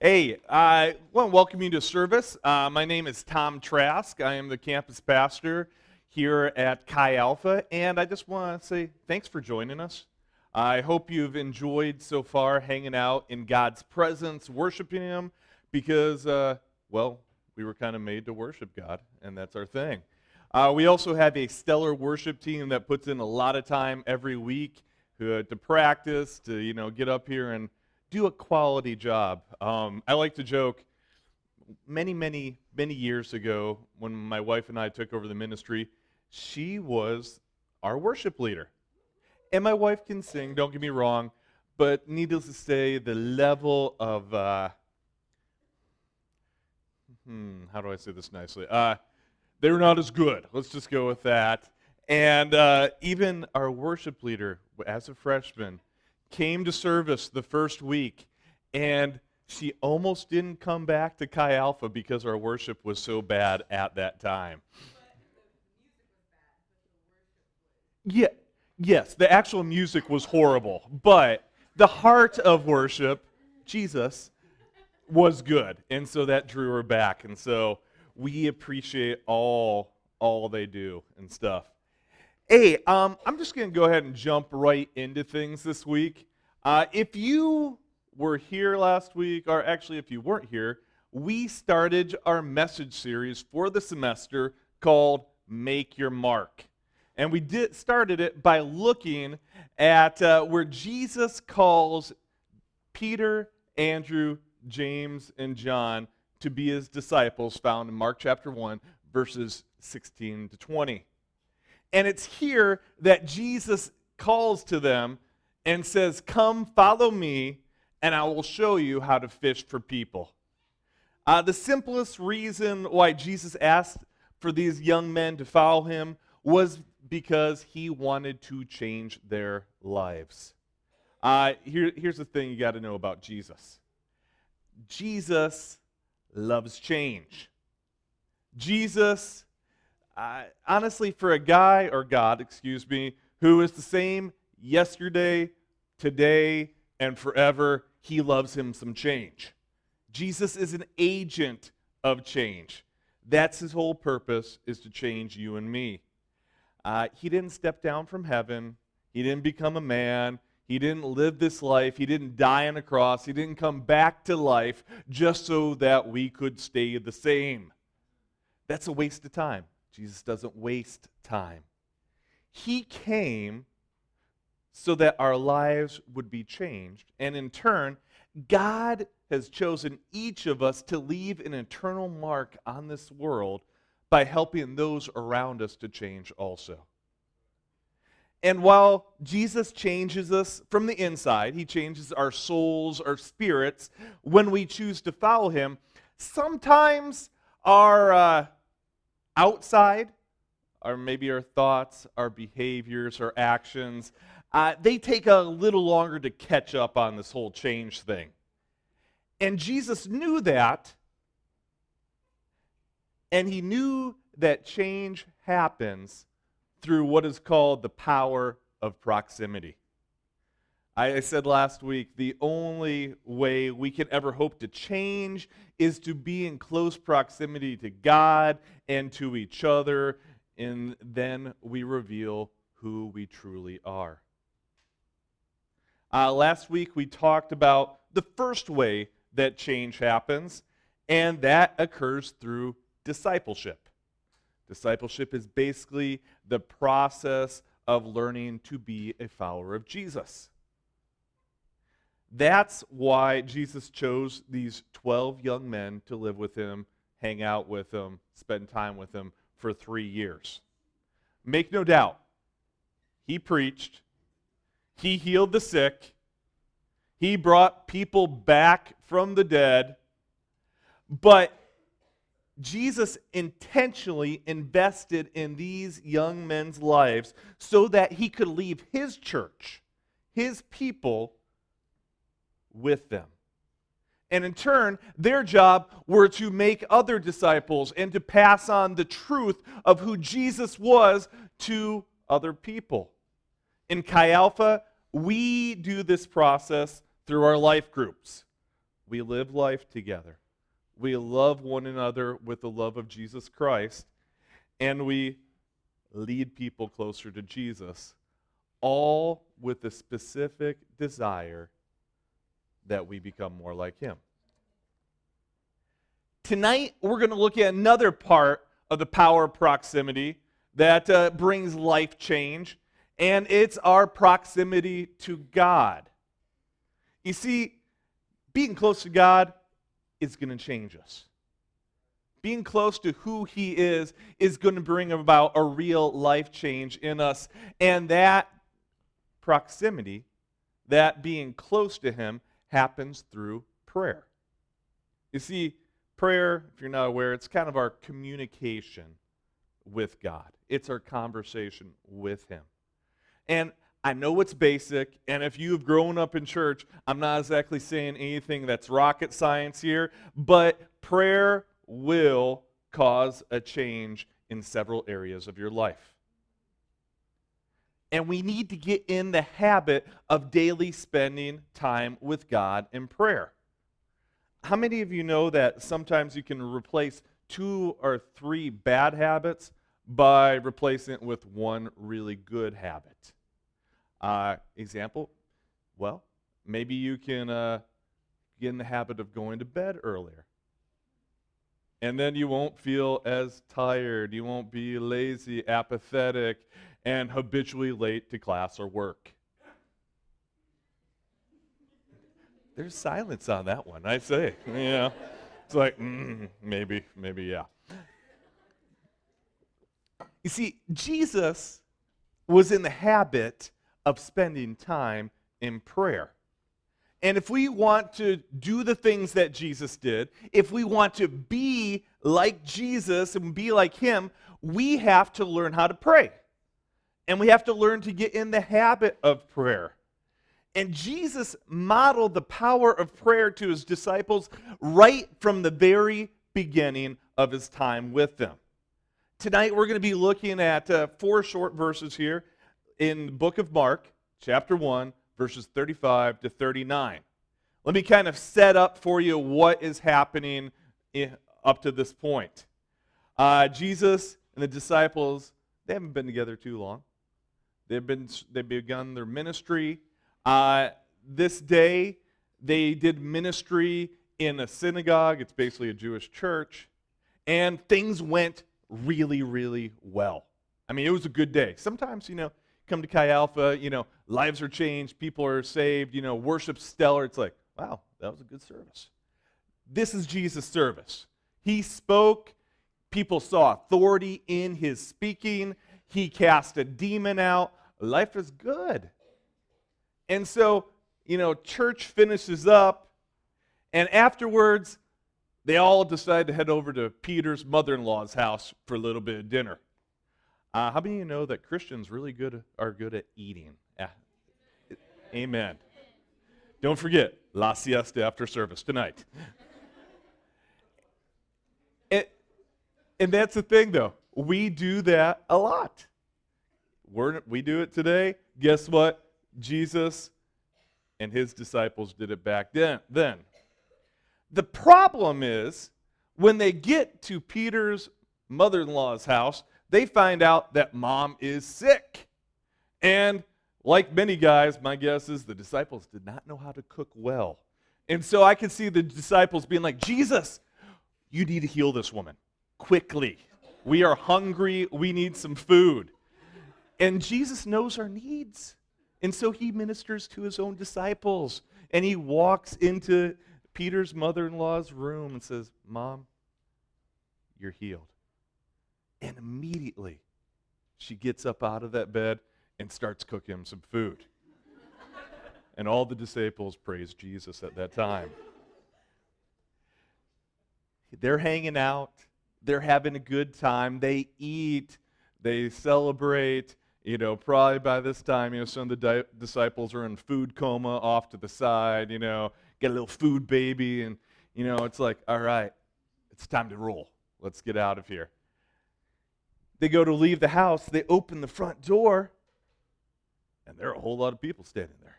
Hey, I want to welcome you to service. Uh, my name is Tom Trask. I am the campus pastor here at Chi Alpha, and I just want to say thanks for joining us. I hope you've enjoyed so far hanging out in God's presence, worshiping Him, because, uh, well, we were kind of made to worship God, and that's our thing. Uh, we also have a stellar worship team that puts in a lot of time every week uh, to practice, to you know, get up here and do a quality job. Um, I like to joke. Many, many, many years ago, when my wife and I took over the ministry, she was our worship leader. And my wife can sing, don't get me wrong, but needless to say, the level of, uh, hmm, how do I say this nicely? Uh, they were not as good. Let's just go with that. And uh, even our worship leader, as a freshman, came to service the first week, and she almost didn't come back to Chi Alpha because our worship was so bad at that time. Yeah, yes, the actual music was horrible, but the heart of worship, Jesus, was good, and so that drew her back. And so we appreciate all all they do and stuff. Hey, um, I'm just going to go ahead and jump right into things this week. Uh, if you were here last week, or actually if you weren't here, we started our message series for the semester called Make Your Mark. And we did, started it by looking at uh, where Jesus calls Peter, Andrew, James, and John to be his disciples, found in Mark chapter 1, verses 16 to 20. And it's here that Jesus calls to them and says, Come, follow me, and I will show you how to fish for people. Uh, the simplest reason why Jesus asked for these young men to follow him was because he wanted to change their lives. Uh, here, here's the thing you got to know about Jesus Jesus loves change. Jesus uh, honestly, for a guy, or God, excuse me, who is the same yesterday, today, and forever, he loves him some change. Jesus is an agent of change. That's his whole purpose, is to change you and me. Uh, he didn't step down from heaven. He didn't become a man. He didn't live this life. He didn't die on a cross. He didn't come back to life just so that we could stay the same. That's a waste of time. Jesus doesn't waste time. He came so that our lives would be changed. And in turn, God has chosen each of us to leave an eternal mark on this world by helping those around us to change also. And while Jesus changes us from the inside, he changes our souls, our spirits, when we choose to follow him, sometimes our. Uh, outside, or maybe our thoughts, our behaviors, our actions, uh, they take a little longer to catch up on this whole change thing. And Jesus knew that, and he knew that change happens through what is called the power of proximity. I said last week the only way we can ever hope to change is to be in close proximity to God and to each other, and then we reveal who we truly are. Uh, last week we talked about the first way that change happens, and that occurs through discipleship. Discipleship is basically the process of learning to be a follower of Jesus. That's why Jesus chose these 12 young men to live with him, hang out with him, spend time with him for three years. Make no doubt, he preached, he healed the sick, he brought people back from the dead, but Jesus intentionally invested in these young men's lives so that he could leave his church, his people, with them. And in turn, their job were to make other disciples and to pass on the truth of who Jesus was to other people. In Chi Alpha, we do this process through our life groups. we live life together. We love one another with the love of Jesus Christ, and we lead people closer to Jesus, all with the specific desire that we become more like Him. Tonight, we're going to look at another part of the power of proximity that uh, brings life change, and it's our proximity to God. You see, being close to God is going to change us. Being close to who He is is going to bring about a real life change in us. And that proximity, that being close to Him, happens through prayer. You see, prayer, if you're not aware, it's kind of our communication with God, it's our conversation with Him. And I know it's basic, and if you've grown up in church, I'm not exactly saying anything that's rocket science here, but prayer will cause a change in several areas of your life. And we need to get in the habit of daily spending time with God in prayer. How many of you know that sometimes you can replace two or three bad habits by replacing it with one really good habit? Uh, example, well, maybe you can uh, get in the habit of going to bed earlier. And then you won't feel as tired. You won't be lazy, apathetic, and habitually late to class or work. There's silence on that one, I say. Yeah. It's like, mm, maybe, maybe, yeah. You see, Jesus was in the habit of spending time in prayer. And if we want to do the things that Jesus did, if we want to be like Jesus and be like him, we have to learn how to pray. And we have to learn to get in the habit of prayer. And Jesus modeled the power of prayer to his disciples right from the very beginning of his time with them. Tonight, we're going to be looking at uh, four short verses here in the book of Mark, chapter 1, verses 35 to 39. Let me kind of set up for you what is happening in, up to this point. Uh, Jesus and the disciples, they haven't been together too long. They've, been, they've begun their ministry. Uh, this day, they did ministry in a synagogue. It's basically a Jewish church. And things went really, really well. I mean, it was a good day. Sometimes, you know, come to Chi Alpha, you know, lives are changed, people are saved, you know, worship stellar. It's like, wow, that was a good service. This is Jesus' service. He spoke, people saw authority in his speaking, he cast a demon out. Life is good. And so, you know, church finishes up, and afterwards, they all decide to head over to Peter's mother in law's house for a little bit of dinner. Uh, how many of you know that Christians really good are good at eating? Yeah. Amen. Don't forget La Siesta after service tonight. and, and that's the thing, though. We do that a lot. We're, we do it today. Guess what? Jesus and his disciples did it back then. then. The problem is when they get to Peter's mother in law's house, they find out that mom is sick. And like many guys, my guess is the disciples did not know how to cook well. And so I can see the disciples being like, Jesus, you need to heal this woman quickly. We are hungry. We need some food. And Jesus knows our needs. And so he ministers to his own disciples. And he walks into Peter's mother in law's room and says, Mom, you're healed. And immediately she gets up out of that bed and starts cooking him some food. and all the disciples praise Jesus at that time. They're hanging out, they're having a good time, they eat, they celebrate. You know, probably by this time, you know, some of the di- disciples are in food coma off to the side, you know, get a little food baby, and, you know, it's like, all right, it's time to roll. Let's get out of here. They go to leave the house, they open the front door, and there are a whole lot of people standing there.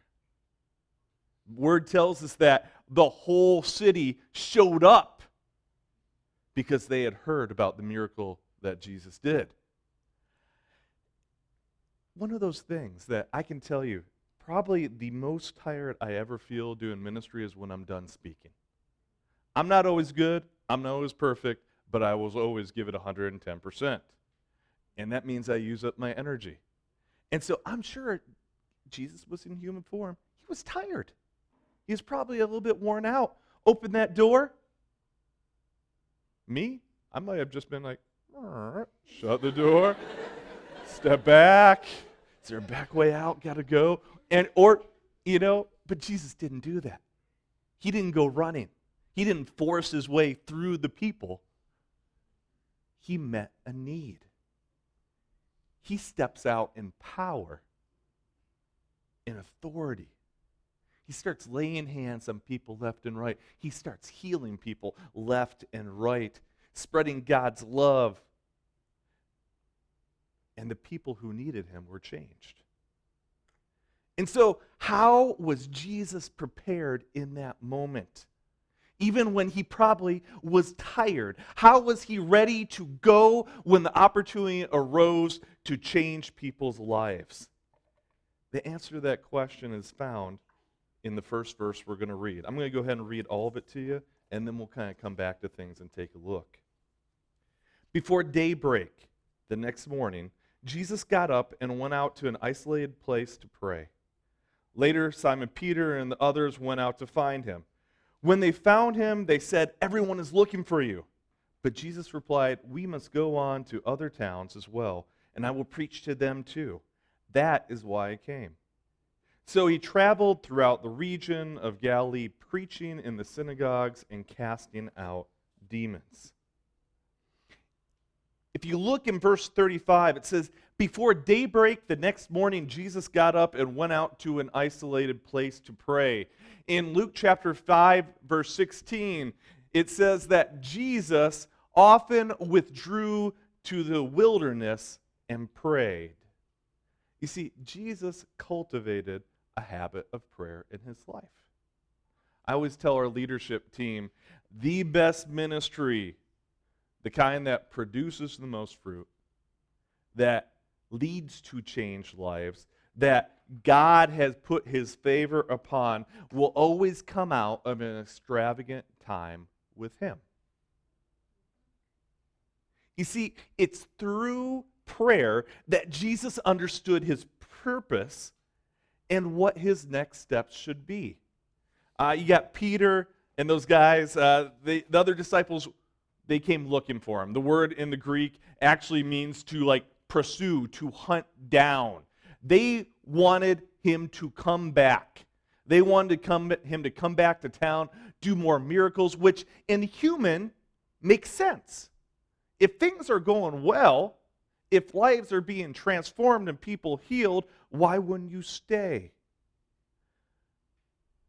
Word tells us that the whole city showed up because they had heard about the miracle that Jesus did. One of those things that I can tell you, probably the most tired I ever feel doing ministry is when I'm done speaking. I'm not always good, I'm not always perfect, but I will always give it 110%. And that means I use up my energy. And so I'm sure Jesus was in human form. He was tired. He was probably a little bit worn out. Open that door. Me? I might have just been like, shut the door, step back. Is there a back way out? Gotta go. And or, you know, but Jesus didn't do that. He didn't go running. He didn't force his way through the people. He met a need. He steps out in power, in authority. He starts laying hands on people left and right. He starts healing people left and right, spreading God's love. And the people who needed him were changed. And so, how was Jesus prepared in that moment? Even when he probably was tired. How was he ready to go when the opportunity arose to change people's lives? The answer to that question is found in the first verse we're going to read. I'm going to go ahead and read all of it to you, and then we'll kind of come back to things and take a look. Before daybreak the next morning, Jesus got up and went out to an isolated place to pray. Later, Simon Peter and the others went out to find him. When they found him, they said, Everyone is looking for you. But Jesus replied, We must go on to other towns as well, and I will preach to them too. That is why I came. So he traveled throughout the region of Galilee, preaching in the synagogues and casting out demons. If you look in verse 35, it says, Before daybreak the next morning, Jesus got up and went out to an isolated place to pray. In Luke chapter 5, verse 16, it says that Jesus often withdrew to the wilderness and prayed. You see, Jesus cultivated a habit of prayer in his life. I always tell our leadership team the best ministry the kind that produces the most fruit, that leads to changed lives, that God has put his favor upon, will always come out of an extravagant time with him. You see, it's through prayer that Jesus understood his purpose and what his next steps should be. Uh, you got Peter and those guys, uh, the other disciples they came looking for him. The word in the Greek actually means to like pursue, to hunt down. They wanted him to come back. They wanted to come, him to come back to town, do more miracles, which in human makes sense. If things are going well, if lives are being transformed and people healed, why wouldn't you stay?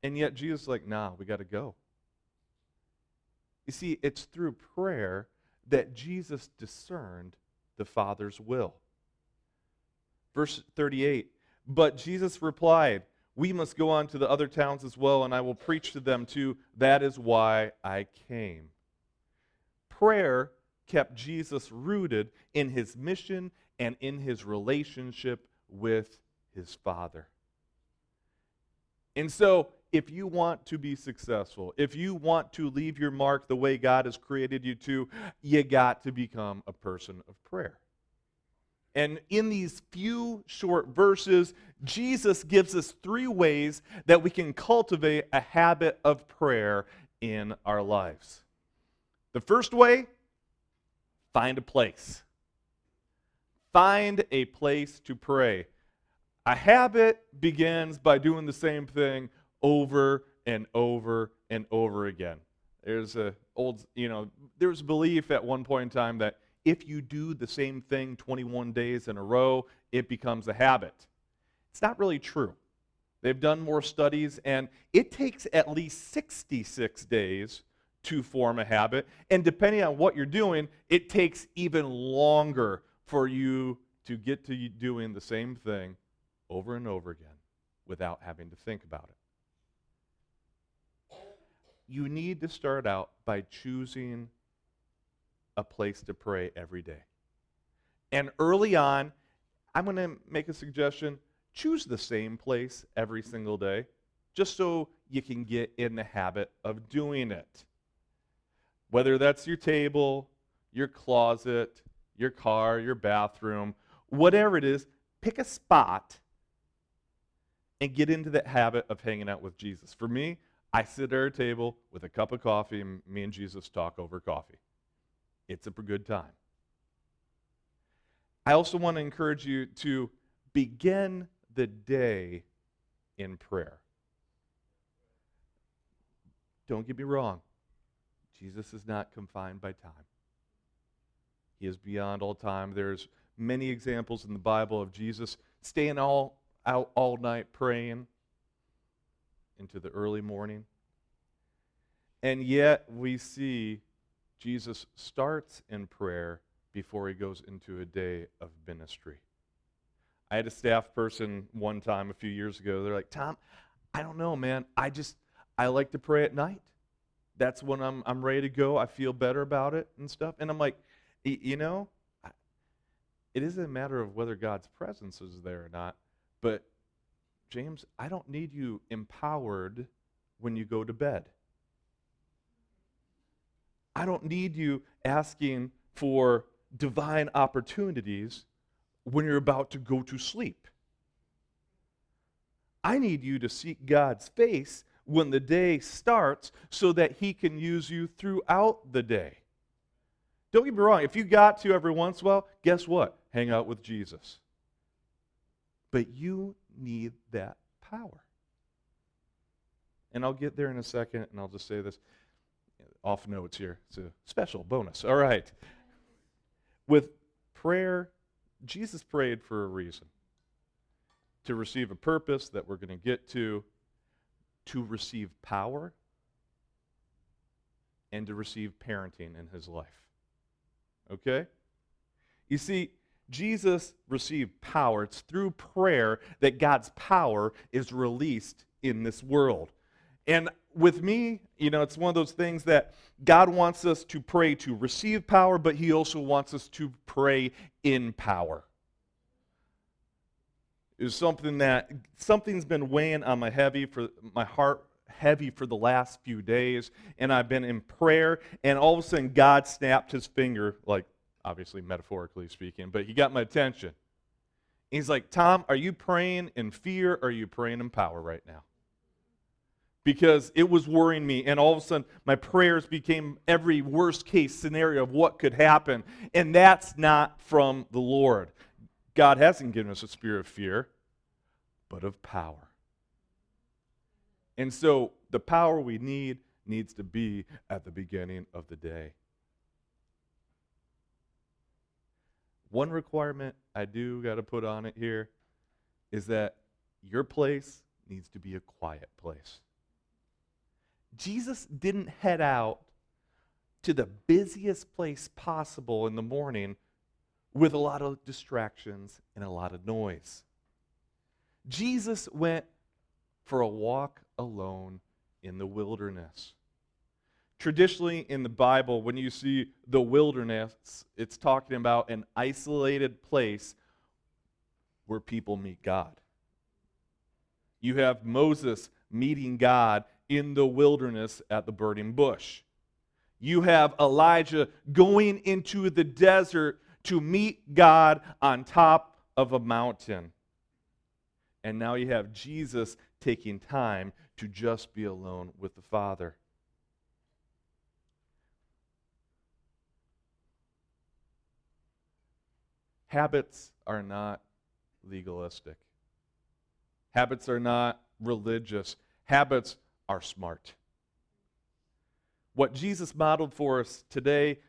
And yet Jesus is like, nah, we got to go. You see, it's through prayer that Jesus discerned the Father's will. Verse 38 But Jesus replied, We must go on to the other towns as well, and I will preach to them too. That is why I came. Prayer kept Jesus rooted in his mission and in his relationship with his Father. And so if you want to be successful, if you want to leave your mark the way God has created you to, you got to become a person of prayer. And in these few short verses, Jesus gives us three ways that we can cultivate a habit of prayer in our lives. The first way, find a place. Find a place to pray. A habit begins by doing the same thing over and over and over again. There's a old, you know, there's belief at one point in time that if you do the same thing 21 days in a row, it becomes a habit. It's not really true. They've done more studies, and it takes at least 66 days to form a habit. And depending on what you're doing, it takes even longer for you to get to doing the same thing over and over again without having to think about it. You need to start out by choosing a place to pray every day. And early on, I'm going to make a suggestion choose the same place every single day, just so you can get in the habit of doing it. Whether that's your table, your closet, your car, your bathroom, whatever it is, pick a spot and get into that habit of hanging out with Jesus. For me, I sit at our table with a cup of coffee, and me and Jesus talk over coffee. It's a good time. I also want to encourage you to begin the day in prayer. Don't get me wrong, Jesus is not confined by time. He is beyond all time. There's many examples in the Bible of Jesus staying all out all night praying into the early morning. And yet we see Jesus starts in prayer before he goes into a day of ministry. I had a staff person one time a few years ago. They're like, Tom, I don't know, man. I just, I like to pray at night. That's when I'm, I'm ready to go. I feel better about it and stuff. And I'm like, you know, it isn't a matter of whether God's presence is there or not, but James, I don't need you empowered when you go to bed. I don't need you asking for divine opportunities when you're about to go to sleep. I need you to seek God's face when the day starts so that He can use you throughout the day. Don't get me wrong, if you got to every once in a while, guess what? Hang out with Jesus. But you need that power. And I'll get there in a second, and I'll just say this off notes here. It's a special bonus. All right. With prayer, Jesus prayed for a reason to receive a purpose that we're going to get to, to receive power, and to receive parenting in his life. Okay? You see, Jesus received power. It's through prayer that God's power is released in this world. And with me, you know, it's one of those things that God wants us to pray to receive power, but He also wants us to pray in power. Is something that something's been weighing on my heavy for my heart heavy for the last few days, and I've been in prayer, and all of a sudden God snapped his finger like obviously metaphorically speaking, but he got my attention. He's like, Tom, are you praying in fear or are you praying in power right now? Because it was worrying me, and all of a sudden my prayers became every worst case scenario of what could happen. And that's not from the Lord. God hasn't given us a spirit of fear, but of power. And so the power we need needs to be at the beginning of the day. One requirement I do got to put on it here is that your place needs to be a quiet place. Jesus didn't head out to the busiest place possible in the morning with a lot of distractions and a lot of noise. Jesus went for a walk alone in the wilderness. Traditionally, in the Bible, when you see the wilderness, it's talking about an isolated place where people meet God. You have Moses meeting God in the wilderness at the burning bush. You have Elijah going into the desert to meet God on top of a mountain. And now you have Jesus taking time to just be alone with the Father. Habits are not legalistic. Habits are not religious. Habits are smart. What Jesus modeled for us today,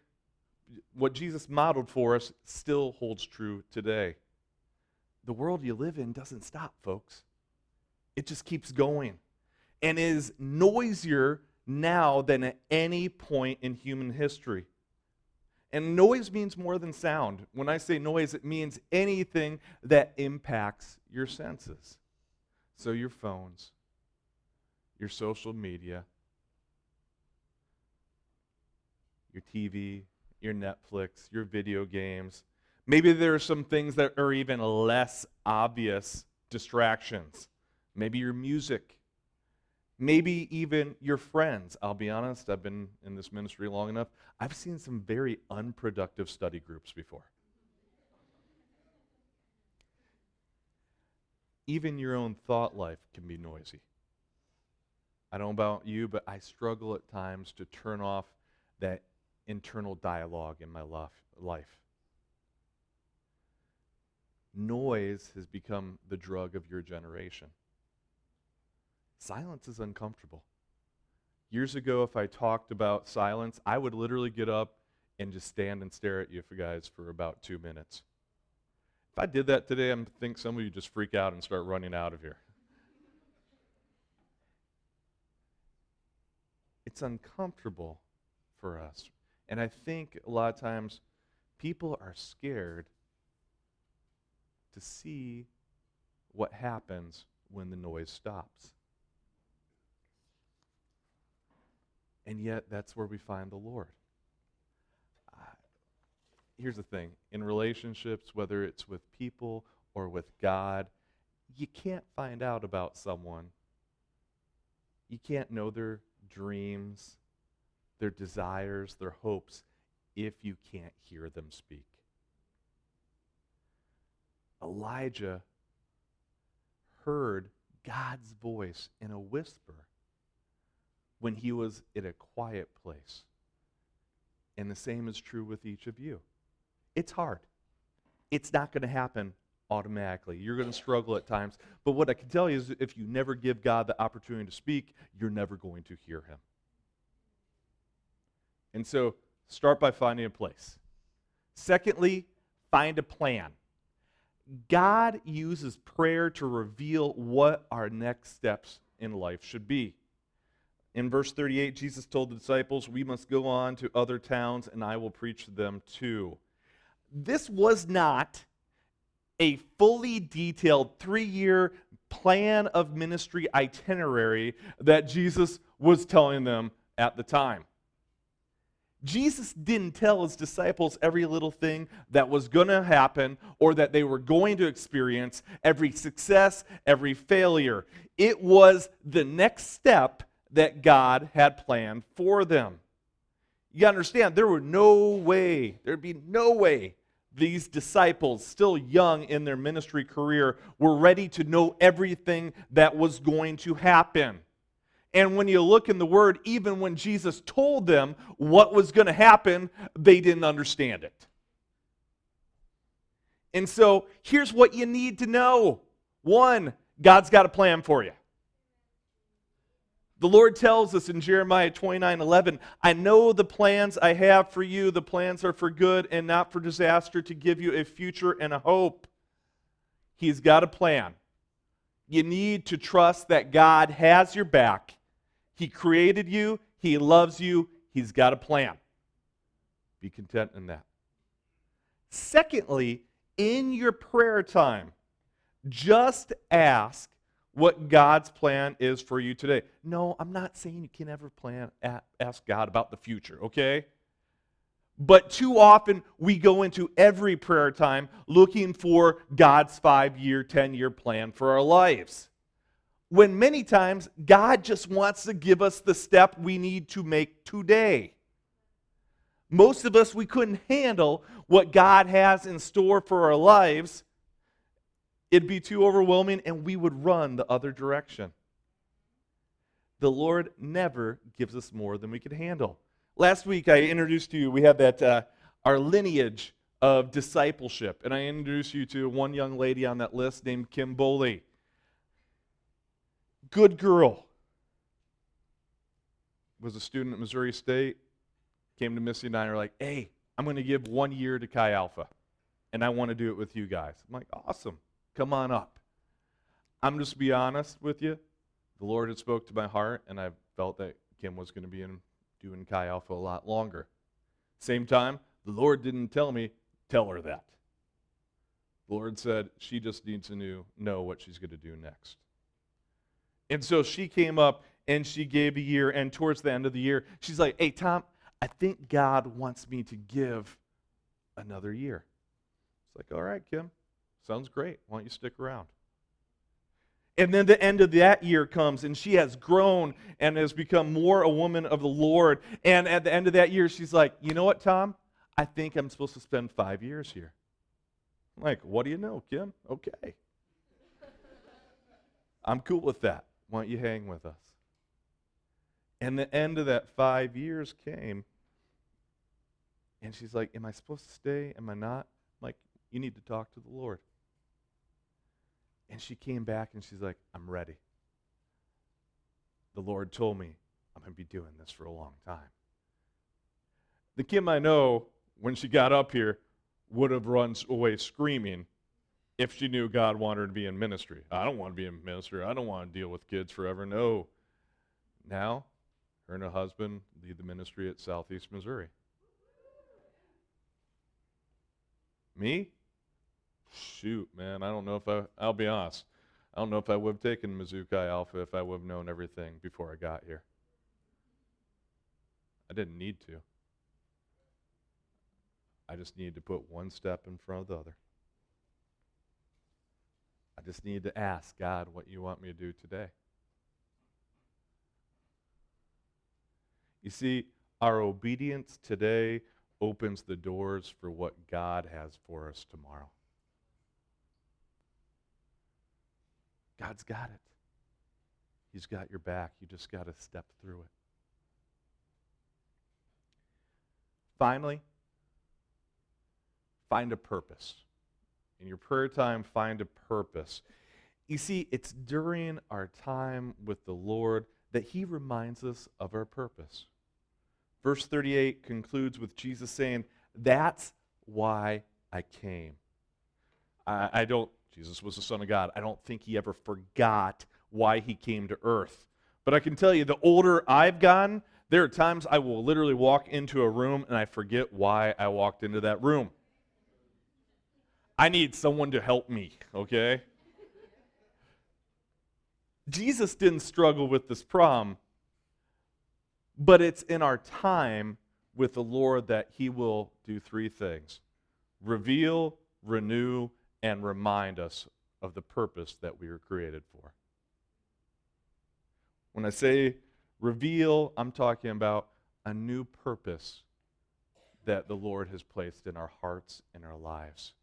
what Jesus modeled for us still holds true today. The world you live in doesn't stop, folks. It just keeps going and is noisier now than at any point in human history. And noise means more than sound. When I say noise, it means anything that impacts your senses. So, your phones, your social media, your TV, your Netflix, your video games. Maybe there are some things that are even less obvious distractions. Maybe your music. Maybe even your friends. I'll be honest, I've been in this ministry long enough. I've seen some very unproductive study groups before. Even your own thought life can be noisy. I don't know about you, but I struggle at times to turn off that internal dialogue in my life. Noise has become the drug of your generation. Silence is uncomfortable. Years ago, if I talked about silence, I would literally get up and just stand and stare at you guys for about two minutes. If I did that today, I think some of you just freak out and start running out of here. It's uncomfortable for us. And I think a lot of times people are scared to see what happens when the noise stops. And yet, that's where we find the Lord. Uh, here's the thing in relationships, whether it's with people or with God, you can't find out about someone. You can't know their dreams, their desires, their hopes, if you can't hear them speak. Elijah heard God's voice in a whisper when he was in a quiet place. And the same is true with each of you. It's hard. It's not going to happen automatically. You're going to struggle at times. But what I can tell you is if you never give God the opportunity to speak, you're never going to hear him. And so start by finding a place. Secondly, find a plan. God uses prayer to reveal what our next steps in life should be. In verse 38, Jesus told the disciples, We must go on to other towns, and I will preach to them too. This was not a fully detailed three year plan of ministry itinerary that Jesus was telling them at the time. Jesus didn't tell his disciples every little thing that was going to happen or that they were going to experience, every success, every failure. It was the next step that God had planned for them. You understand, there were no way, there'd be no way these disciples, still young in their ministry career, were ready to know everything that was going to happen. And when you look in the Word, even when Jesus told them what was going to happen, they didn't understand it. And so here's what you need to know one, God's got a plan for you. The Lord tells us in Jeremiah 29 11, I know the plans I have for you. The plans are for good and not for disaster, to give you a future and a hope. He's got a plan. You need to trust that God has your back. He created you, He loves you, He's got a plan. Be content in that. Secondly, in your prayer time, just ask what God's plan is for you today. No, I'm not saying you can never plan ask God about the future, okay? But too often we go into every prayer time looking for God's 5-year, 10-year plan for our lives. When many times God just wants to give us the step we need to make today. Most of us we couldn't handle what God has in store for our lives It'd be too overwhelming, and we would run the other direction. The Lord never gives us more than we could handle. Last week, I introduced to you, we had that, uh, our lineage of discipleship. And I introduced you to one young lady on that list named Kim Boley. Good girl. Was a student at Missouri State. Came to Missy and I are like, hey, I'm going to give one year to Chi Alpha. And I want to do it with you guys. I'm like, awesome. Come on up. I'm just be honest with you. The Lord had spoke to my heart, and I felt that Kim was going to be in, doing Chi Alpha a lot longer. Same time, the Lord didn't tell me, tell her that. The Lord said she just needs to know, know what she's going to do next. And so she came up and she gave a year, and towards the end of the year, she's like, hey, Tom, I think God wants me to give another year. It's like, all right, Kim, sounds great. Why don't you stick around? And then the end of that year comes, and she has grown and has become more a woman of the Lord. And at the end of that year, she's like, you know what, Tom? I think I'm supposed to spend five years here. I'm like, what do you know, Kim? Okay. I'm cool with that. Why don't you hang with us? And the end of that five years came, and she's like, Am I supposed to stay? Am I not? I'm like, you need to talk to the Lord. And she came back and she's like, I'm ready. The Lord told me I'm going to be doing this for a long time. The Kim I know, when she got up here, would have run away screaming if she knew God wanted her to be in ministry. I don't want to be in ministry. I don't want to deal with kids forever. No. Now, her and her husband lead the ministry at Southeast Missouri. Me? Shoot, man, I don't know if I, I'll be honest. I don't know if I would have taken Mizzou Chi Alpha if I would have known everything before I got here. I didn't need to. I just needed to put one step in front of the other. I just needed to ask God what you want me to do today. You see, our obedience today opens the doors for what God has for us tomorrow. God's got it. He's got your back. You just got to step through it. Finally, find a purpose. In your prayer time, find a purpose. You see, it's during our time with the Lord that He reminds us of our purpose. Verse 38 concludes with Jesus saying, That's why I came. I, I don't Jesus was the Son of God. I don't think he ever forgot why he came to earth. But I can tell you, the older I've gotten, there are times I will literally walk into a room and I forget why I walked into that room. I need someone to help me, okay? Jesus didn't struggle with this problem, but it's in our time with the Lord that he will do three things reveal, renew, and remind us of the purpose that we were created for. When I say reveal, I'm talking about a new purpose that the Lord has placed in our hearts and our lives.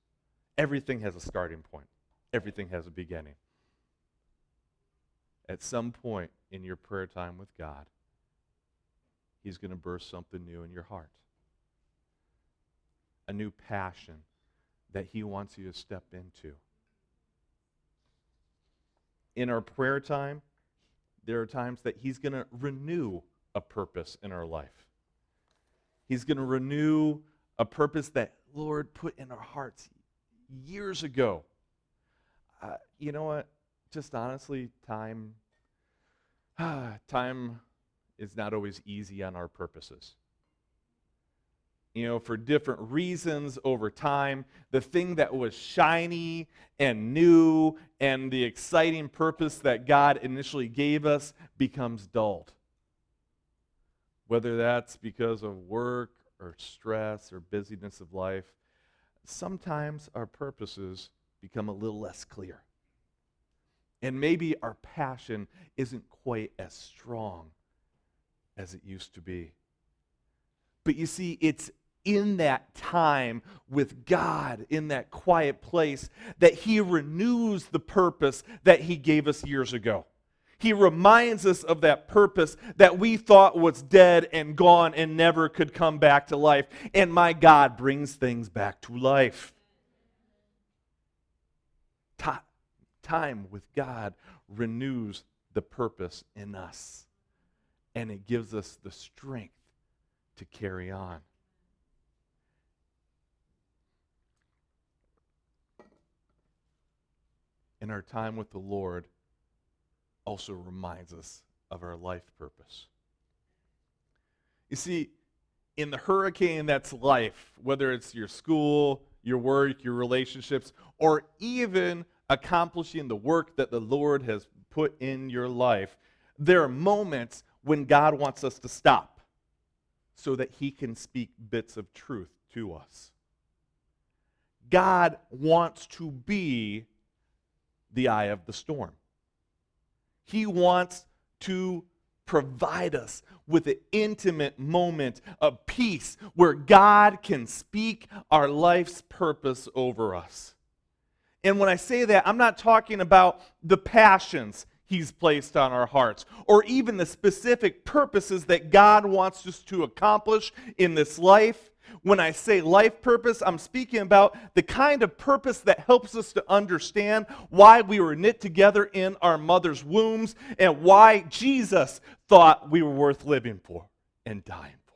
Everything has a starting point, everything has a beginning. At some point in your prayer time with God, He's going to burst something new in your heart. A new passion, that He wants you to step into. In our prayer time, there are times that He's going to renew a purpose in our life. He's going to renew a purpose that Lord put in our hearts years ago. Uh, you know what? Just honestly, time time is not always easy on our purposes you know, for different reasons over time. The thing that was shiny and new and the exciting purpose that God initially gave us becomes dulled. Whether that's because of work or stress or busyness of life, sometimes our purposes become a little less clear. And maybe our passion isn't quite as strong as it used to be. But you see, it's in that time with God, in that quiet place, that He renews the purpose that He gave us years ago. He reminds us of that purpose that we thought was dead and gone and never could come back to life. And my God brings things back to life. Time with God renews the purpose in us, and it gives us the strength to carry on. And our time with the Lord also reminds us of our life purpose. You see, in the hurricane that's life, whether it's your school, your work, your relationships, or even accomplishing the work that the Lord has put in your life, there are moments when God wants us to stop. So that he can speak bits of truth to us. God wants to be the eye of the storm. He wants to provide us with an intimate moment of peace where God can speak our life's purpose over us. And when I say that, I'm not talking about the passions He's placed on our hearts, or even the specific purposes that God wants us to accomplish in this life. When I say life purpose, I'm speaking about the kind of purpose that helps us to understand why we were knit together in our mother's wombs and why Jesus thought we were worth living for and dying for.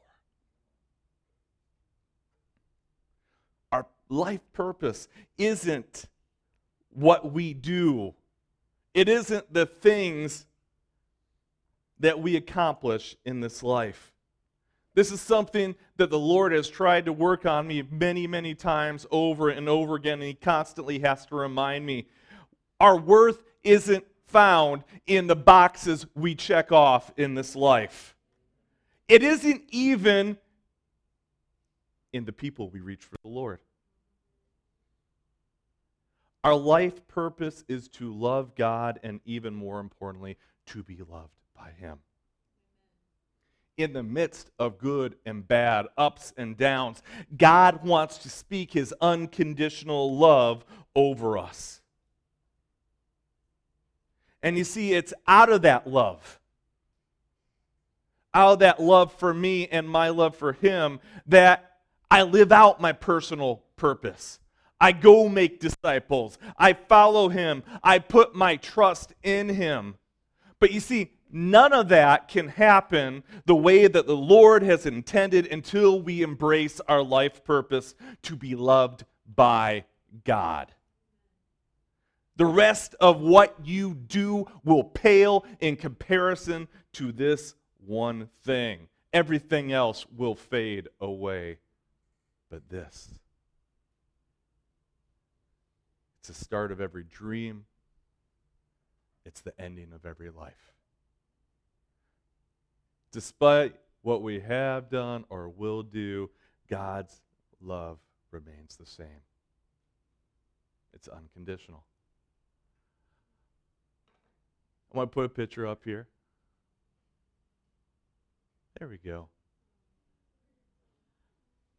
Our life purpose isn't what we do it isn't the things that we accomplish in this life. This is something that the Lord has tried to work on me many, many times over and over again, and He constantly has to remind me. Our worth isn't found in the boxes we check off in this life, it isn't even in the people we reach for the Lord. Our life purpose is to love God and, even more importantly, to be loved by Him. In the midst of good and bad, ups and downs, God wants to speak His unconditional love over us. And you see, it's out of that love, out of that love for me and my love for Him, that I live out my personal purpose. I go make disciples. I follow him. I put my trust in him. But you see, none of that can happen the way that the Lord has intended until we embrace our life purpose to be loved by God. The rest of what you do will pale in comparison to this one thing. Everything else will fade away. But this. It's the start of every dream, it's the ending of every life. Despite what we have done or will do, God's love remains the same. It's unconditional. I want to put a picture up here. There we go.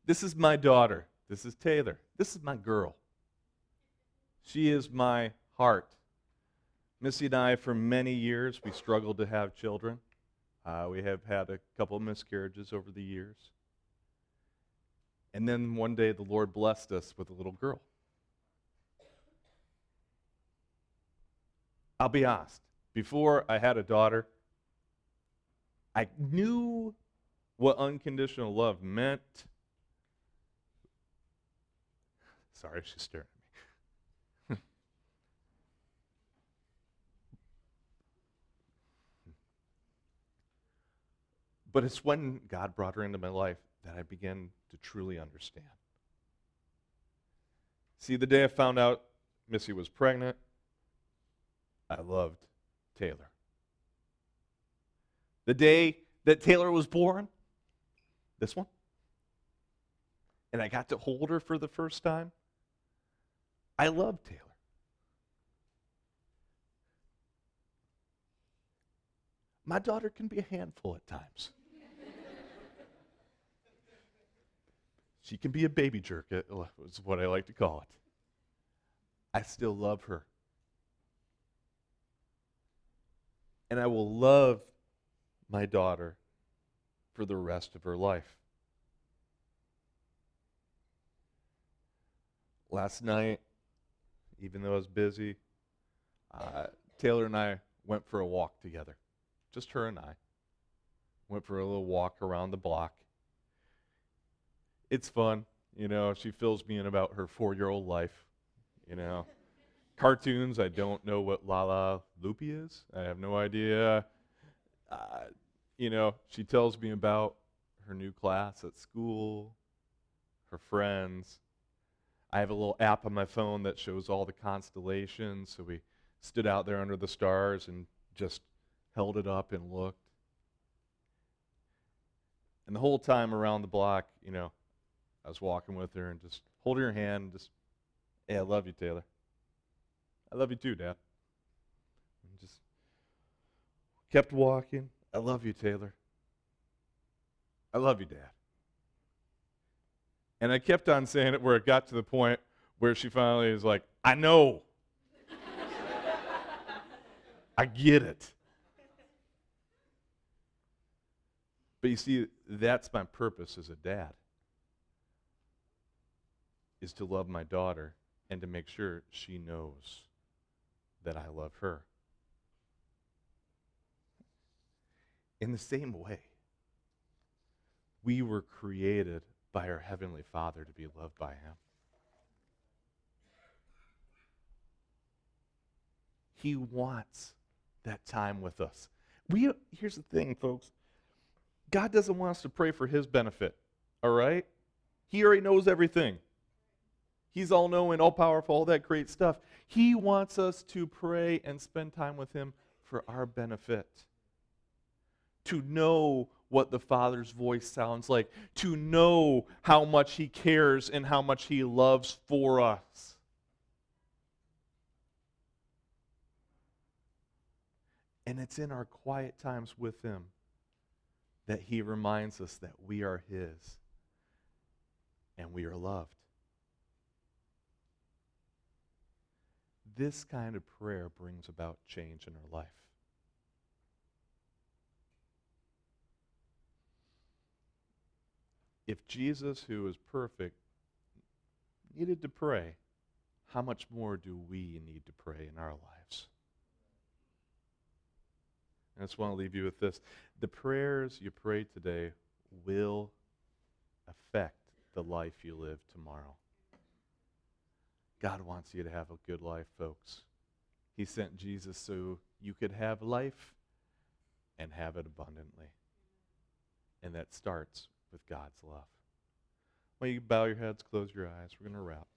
This is my daughter. This is Taylor. This is my girl. She is my heart. Missy and I, for many years, we struggled to have children. Uh, we have had a couple of miscarriages over the years. And then one day the Lord blessed us with a little girl. I'll be honest, before I had a daughter, I knew what unconditional love meant. Sorry, she's staring But it's when God brought her into my life that I began to truly understand. See, the day I found out Missy was pregnant, I loved Taylor. The day that Taylor was born, this one, and I got to hold her for the first time, I loved Taylor. My daughter can be a handful at times. She can be a baby jerk, uh, is what I like to call it. I still love her. And I will love my daughter for the rest of her life. Last night, even though I was busy, uh, Taylor and I went for a walk together. Just her and I. Went for a little walk around the block it's fun. You know, she fills me in about her four year old life. You know, cartoons, I don't know what Lala Loopy is. I have no idea. Uh, you know, she tells me about her new class at school, her friends. I have a little app on my phone that shows all the constellations. So we stood out there under the stars and just held it up and looked. And the whole time around the block, you know, I was walking with her and just holding her hand, and just, hey, I love you, Taylor. I love you too, Dad. And just kept walking. I love you, Taylor. I love you, Dad. And I kept on saying it where it got to the point where she finally is like, I know. I get it. But you see, that's my purpose as a dad is to love my daughter and to make sure she knows that I love her. In the same way, we were created by our Heavenly Father to be loved by Him. He wants that time with us. We, here's the thing, folks God doesn't want us to pray for His benefit, all right? He already knows everything. He's all knowing, all powerful, all that great stuff. He wants us to pray and spend time with Him for our benefit. To know what the Father's voice sounds like, to know how much He cares and how much He loves for us. And it's in our quiet times with Him that He reminds us that we are His and we are loved. This kind of prayer brings about change in our life. If Jesus, who is perfect, needed to pray, how much more do we need to pray in our lives? I just want to leave you with this. The prayers you pray today will affect the life you live tomorrow. God wants you to have a good life, folks. He sent Jesus so you could have life and have it abundantly. And that starts with God's love. Well, you bow your heads, close your eyes. We're going to wrap.